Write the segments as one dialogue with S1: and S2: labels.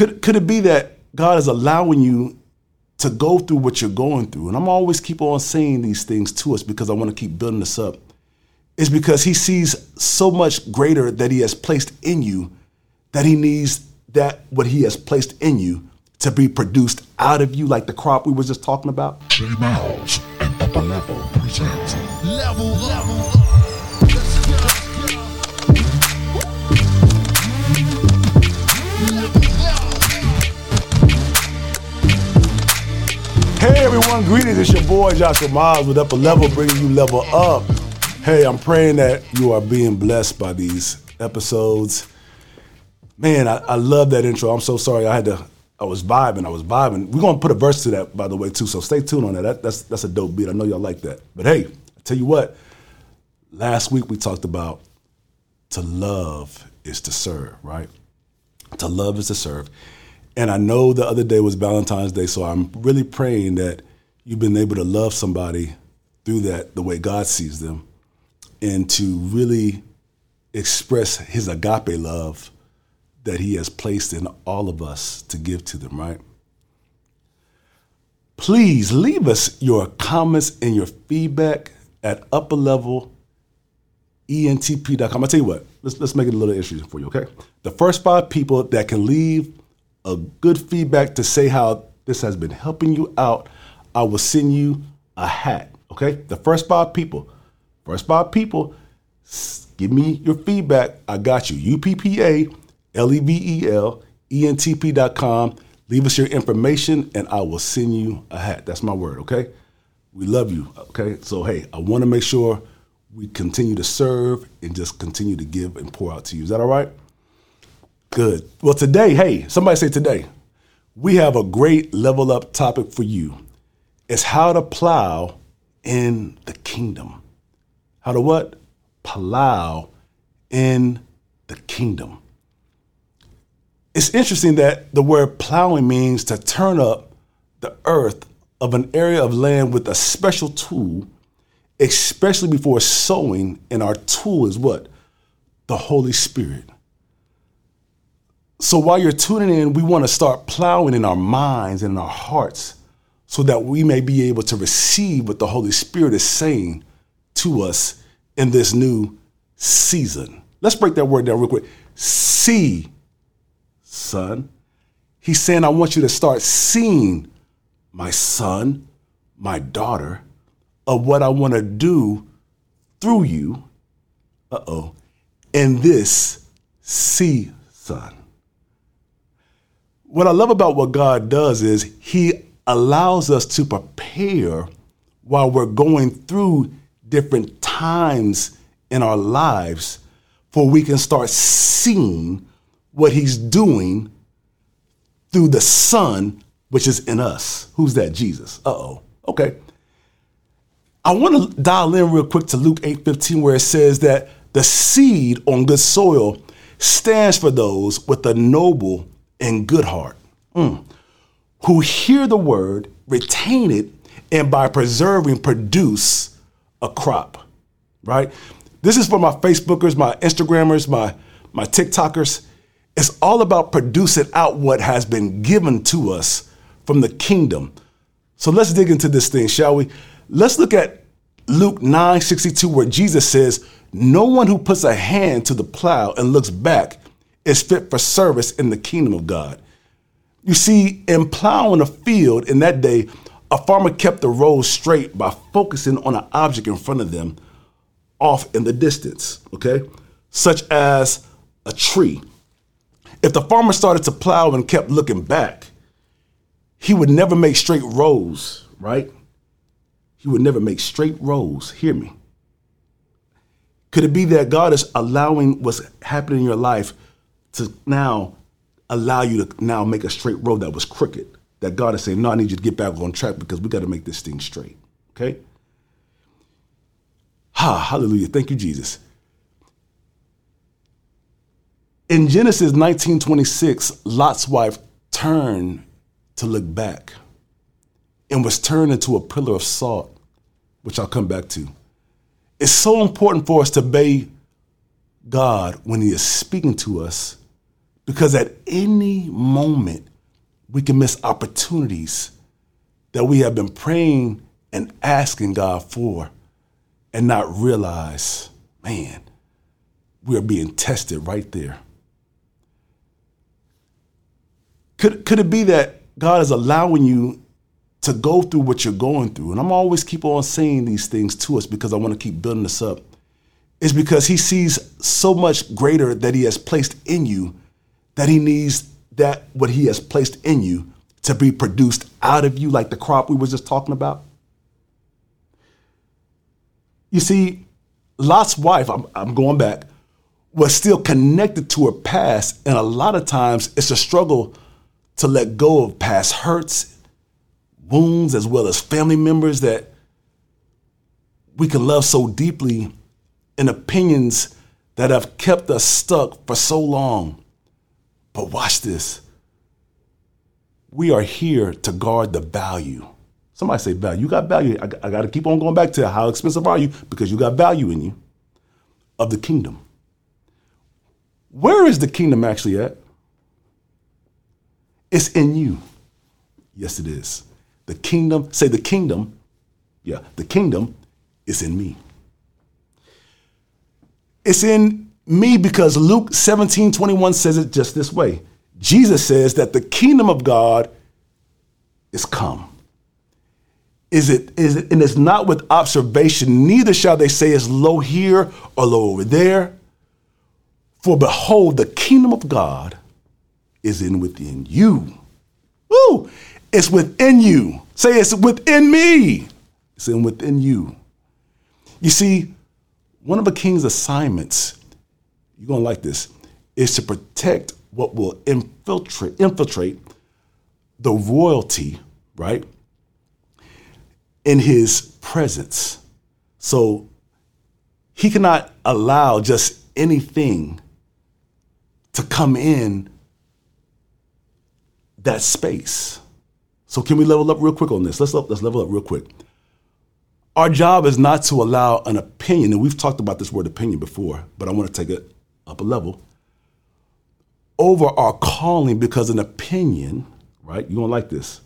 S1: Could could it be that God is allowing you to go through what you're going through? And I'm always keep on saying these things to us because I want to keep building this up. Is because he sees so much greater that he has placed in you that he needs that what he has placed in you to be produced out of you, like the crop we were just talking about.
S2: J Miles and Upper Level present
S3: Level, level
S1: Greetings. It's your boy Joshua Miles with Upper Level, bringing you level up. Hey, I'm praying that you are being blessed by these episodes. Man, I, I love that intro. I'm so sorry I had to. I was vibing. I was vibing. We're gonna put a verse to that, by the way, too. So stay tuned on that. that that's that's a dope beat. I know y'all like that. But hey, I tell you what. Last week we talked about to love is to serve, right? To love is to serve. And I know the other day was Valentine's Day, so I'm really praying that you've been able to love somebody through that the way God sees them and to really express his agape love that he has placed in all of us to give to them, right? Please leave us your comments and your feedback at upper level entp.com. I'll tell you what, let's, let's make it a little interesting for you, okay? The first five people that can leave a good feedback to say how this has been helping you out, I will send you a hat, okay? The first five people, first five people, give me your feedback. I got you. UPPA, L E V E L, ENTP.com. Leave us your information and I will send you a hat. That's my word, okay? We love you, okay? So, hey, I want to make sure we continue to serve and just continue to give and pour out to you. Is that all right? Good. Well, today, hey, somebody say today, we have a great level up topic for you. It's how to plow in the kingdom. How to what? Plow in the kingdom. It's interesting that the word plowing means to turn up the earth of an area of land with a special tool, especially before sowing. And our tool is what? The Holy Spirit. So while you're tuning in, we want to start plowing in our minds and in our hearts so that we may be able to receive what the Holy Spirit is saying to us in this new season. Let's break that word down real quick. See, son. He's saying, I want you to start seeing my son, my daughter, of what I want to do through you. Uh oh. In this season what I love about what God does is He allows us to prepare while we're going through different times in our lives for we can start seeing what He's doing through the Son, which is in us. Who's that? Jesus. Uh oh. Okay. I want to dial in real quick to Luke 8:15 where it says that the seed on good soil stands for those with a noble and good heart, mm, who hear the word, retain it, and by preserving produce a crop. Right? This is for my Facebookers, my Instagrammers, my my TikTokers. It's all about producing out what has been given to us from the kingdom. So let's dig into this thing, shall we? Let's look at Luke 9 62, where Jesus says, No one who puts a hand to the plow and looks back is fit for service in the kingdom of God. You see, in plowing a field in that day, a farmer kept the rows straight by focusing on an object in front of them off in the distance, okay? Such as a tree. If the farmer started to plow and kept looking back, he would never make straight rows, right? He would never make straight rows. Hear me. Could it be that God is allowing what's happening in your life to now allow you to now make a straight road that was crooked? That God is saying, no, I need you to get back on track because we got to make this thing straight. Okay? Ha, hallelujah. Thank you, Jesus. In Genesis 1926, Lot's wife turned to look back and was turned into a pillar of salt, which I'll come back to. It's so important for us to obey God when He is speaking to us Because at any moment, we can miss opportunities that we have been praying and asking God for and not realize, man, we are being tested right there. Could, could it be that God is allowing you to go through what you're going through? And I'm always keep on saying these things to us because I want to keep building this up. Is because he sees so much greater that he has placed in you that he needs that what he has placed in you to be produced out of you like the crop we were just talking about. You see, Lot's wife, I'm, I'm going back, was still connected to her past. And a lot of times it's a struggle to let go of past hurts, wounds, as well as family members that we can love so deeply and opinions that have kept us stuck for so long. But watch this. We are here to guard the value. Somebody say value. You got value. I, I got to keep on going back to how expensive are you because you got value in you of the kingdom. Where is the kingdom actually at? It's in you. Yes, it is. The kingdom, say the kingdom, yeah, the kingdom is in me. It's in me because Luke 17 21 says it just this way. Jesus says that the kingdom of God is come. Is it, is it, and it's not with observation, neither shall they say it's lo here or lo over there. For behold, the kingdom of God is in within you. Woo! It's within you. Say it's within me. It's in within you. You see, one of a king's assignments, you're gonna like this, is to protect what will infiltrate infiltrate the royalty, right? In his presence. So he cannot allow just anything to come in that space. So can we level up real quick on this? Let's let's level up real quick. Our job is not to allow an opinion, and we've talked about this word opinion before, but I want to take it up a level over our calling because an opinion, right? You don't like this.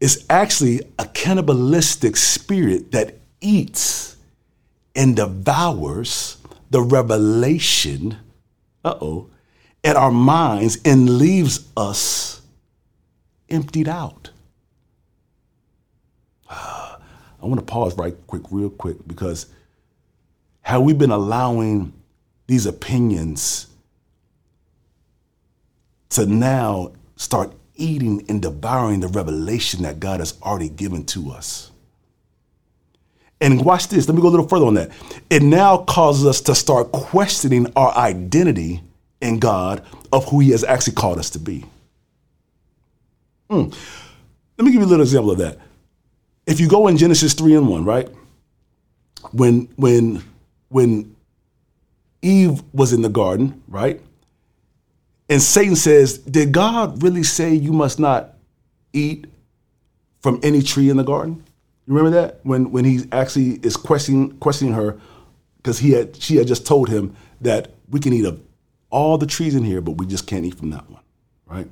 S1: Is actually a cannibalistic spirit that eats and devours the revelation, uh oh, at our minds and leaves us emptied out. I want to pause right quick, real quick, because have we been allowing these opinions to now start eating and devouring the revelation that God has already given to us? And watch this, let me go a little further on that. It now causes us to start questioning our identity in God of who He has actually called us to be. Mm. Let me give you a little example of that. If you go in Genesis 3 and 1, right? When when when Eve was in the garden, right? And Satan says, Did God really say you must not eat from any tree in the garden? You remember that? When when he actually is questioning questioning her, because he had she had just told him that we can eat of all the trees in here, but we just can't eat from that one, right?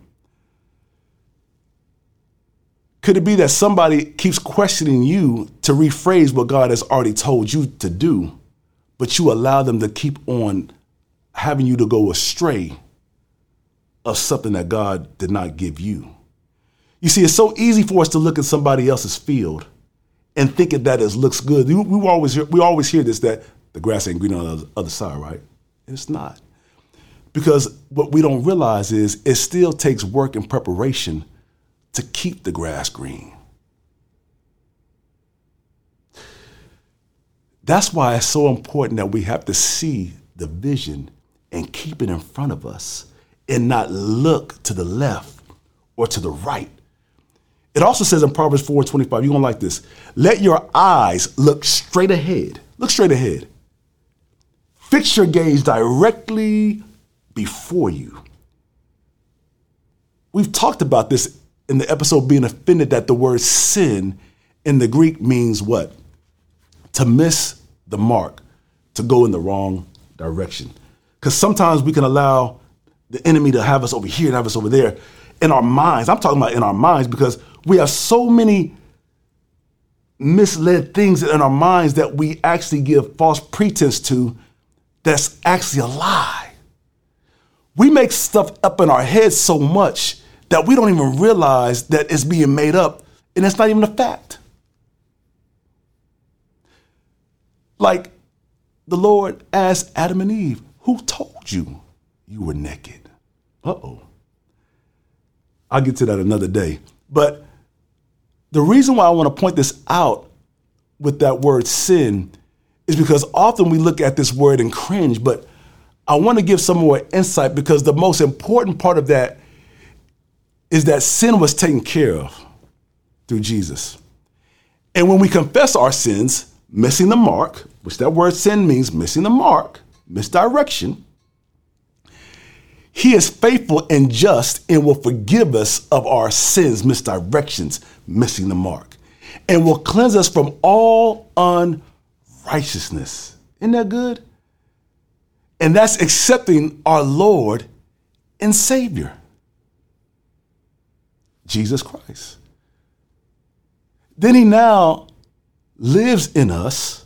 S1: Could it be that somebody keeps questioning you to rephrase what God has already told you to do, but you allow them to keep on having you to go astray of something that God did not give you? You see, it's so easy for us to look at somebody else's field and think that it looks good. We, we always hear, we always hear this that the grass ain't green on the other side, right? It's not. Because what we don't realize is it still takes work and preparation to keep the grass green. That's why it's so important that we have to see the vision and keep it in front of us and not look to the left or to the right. It also says in Proverbs 4 25, you're gonna like this. Let your eyes look straight ahead. Look straight ahead. Fix your gaze directly before you. We've talked about this in the episode being offended that the word sin in the Greek means what? To miss the mark, to go in the wrong direction. Because sometimes we can allow the enemy to have us over here and have us over there in our minds. I'm talking about in our minds because we have so many misled things in our minds that we actually give false pretense to that's actually a lie. We make stuff up in our heads so much that we don't even realize that it's being made up and it's not even a fact. Like the Lord asked Adam and Eve, Who told you you were naked? Uh oh. I'll get to that another day. But the reason why I want to point this out with that word sin is because often we look at this word and cringe, but I want to give some more insight because the most important part of that is that sin was taken care of through Jesus. And when we confess our sins, missing the mark, which that word sin means missing the mark, misdirection, he is faithful and just and will forgive us of our sins, misdirections, missing the mark, and will cleanse us from all unrighteousness. Isn't that good? And that's accepting our Lord and Savior, Jesus Christ. Then he now lives in us,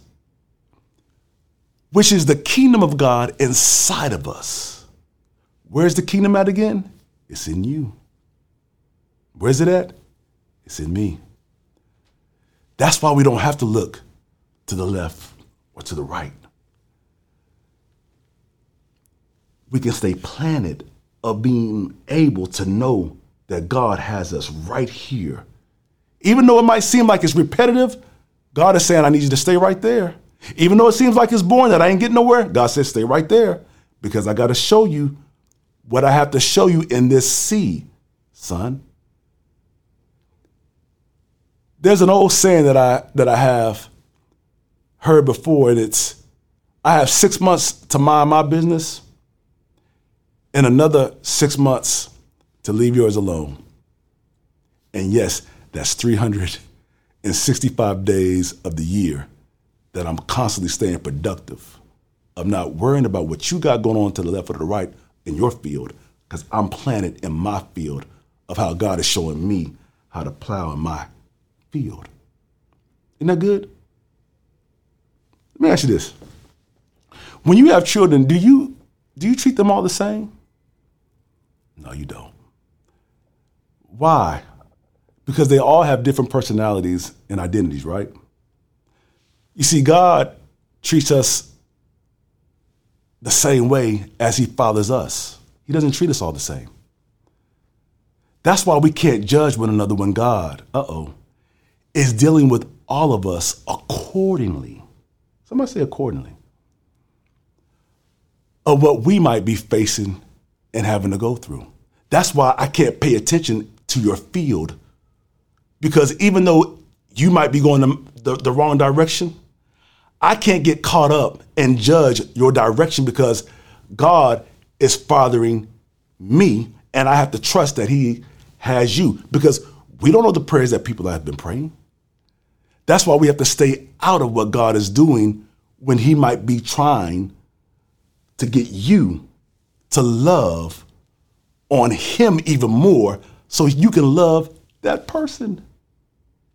S1: which is the kingdom of God inside of us. Where's the kingdom at again? It's in you. Where's it at? It's in me. That's why we don't have to look to the left or to the right. We can stay planted of being able to know that God has us right here. Even though it might seem like it's repetitive, God is saying, I need you to stay right there. Even though it seems like it's boring that I ain't getting nowhere, God says, stay right there because I got to show you what I have to show you in this sea, son. There's an old saying that I that I have heard before, and it's I have six months to mind my business and another six months to leave yours alone. And yes, that's 365 days of the year that I'm constantly staying productive. I'm not worrying about what you got going on to the left or to the right in your field, because I'm planted in my field of how God is showing me how to plow in my field. Isn't that good? Let me ask you this. When you have children, do you do you treat them all the same? No, you don't. Why? Because they all have different personalities and identities, right? You see, God treats us the same way as He fathers us. He doesn't treat us all the same. That's why we can't judge one another when God, uh oh, is dealing with all of us accordingly. Somebody say accordingly. Of what we might be facing and having to go through. That's why I can't pay attention to your field because even though you might be going the, the, the wrong direction, I can't get caught up and judge your direction because God is fathering me and I have to trust that He has you because we don't know the prayers that people have been praying. That's why we have to stay out of what God is doing when He might be trying to get you to love on Him even more so you can love that person.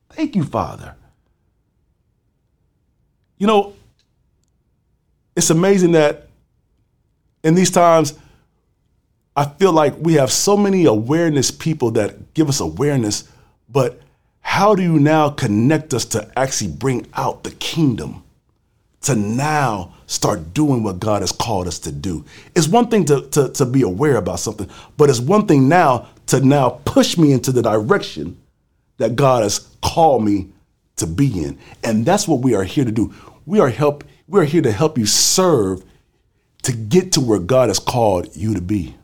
S1: Thank you, Father. You know, it's amazing that in these times, I feel like we have so many awareness people that give us awareness, but how do you now connect us to actually bring out the kingdom? To now start doing what God has called us to do. It's one thing to, to, to be aware about something, but it's one thing now to now push me into the direction that God has called me to be in. And that's what we are here to do. We are help we are here to help you serve to get to where God has called you to be.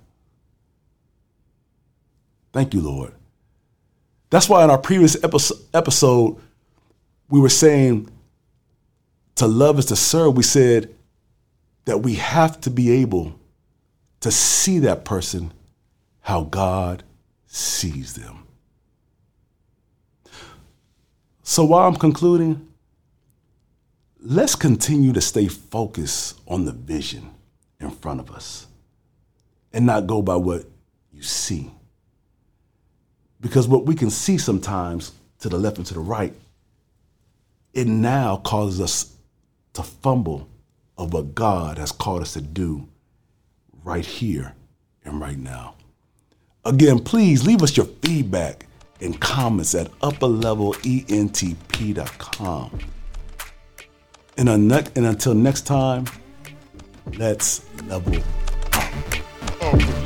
S1: Thank you, Lord. That's why in our previous episode, we were saying to love is to serve. We said that we have to be able to see that person how God sees them. So while I'm concluding, let's continue to stay focused on the vision in front of us and not go by what you see. Because what we can see sometimes to the left and to the right, it now causes us to fumble of what God has called us to do right here and right now. Again, please leave us your feedback and comments at upperlevelentp.com. And, and until next time, let's level up. Oh.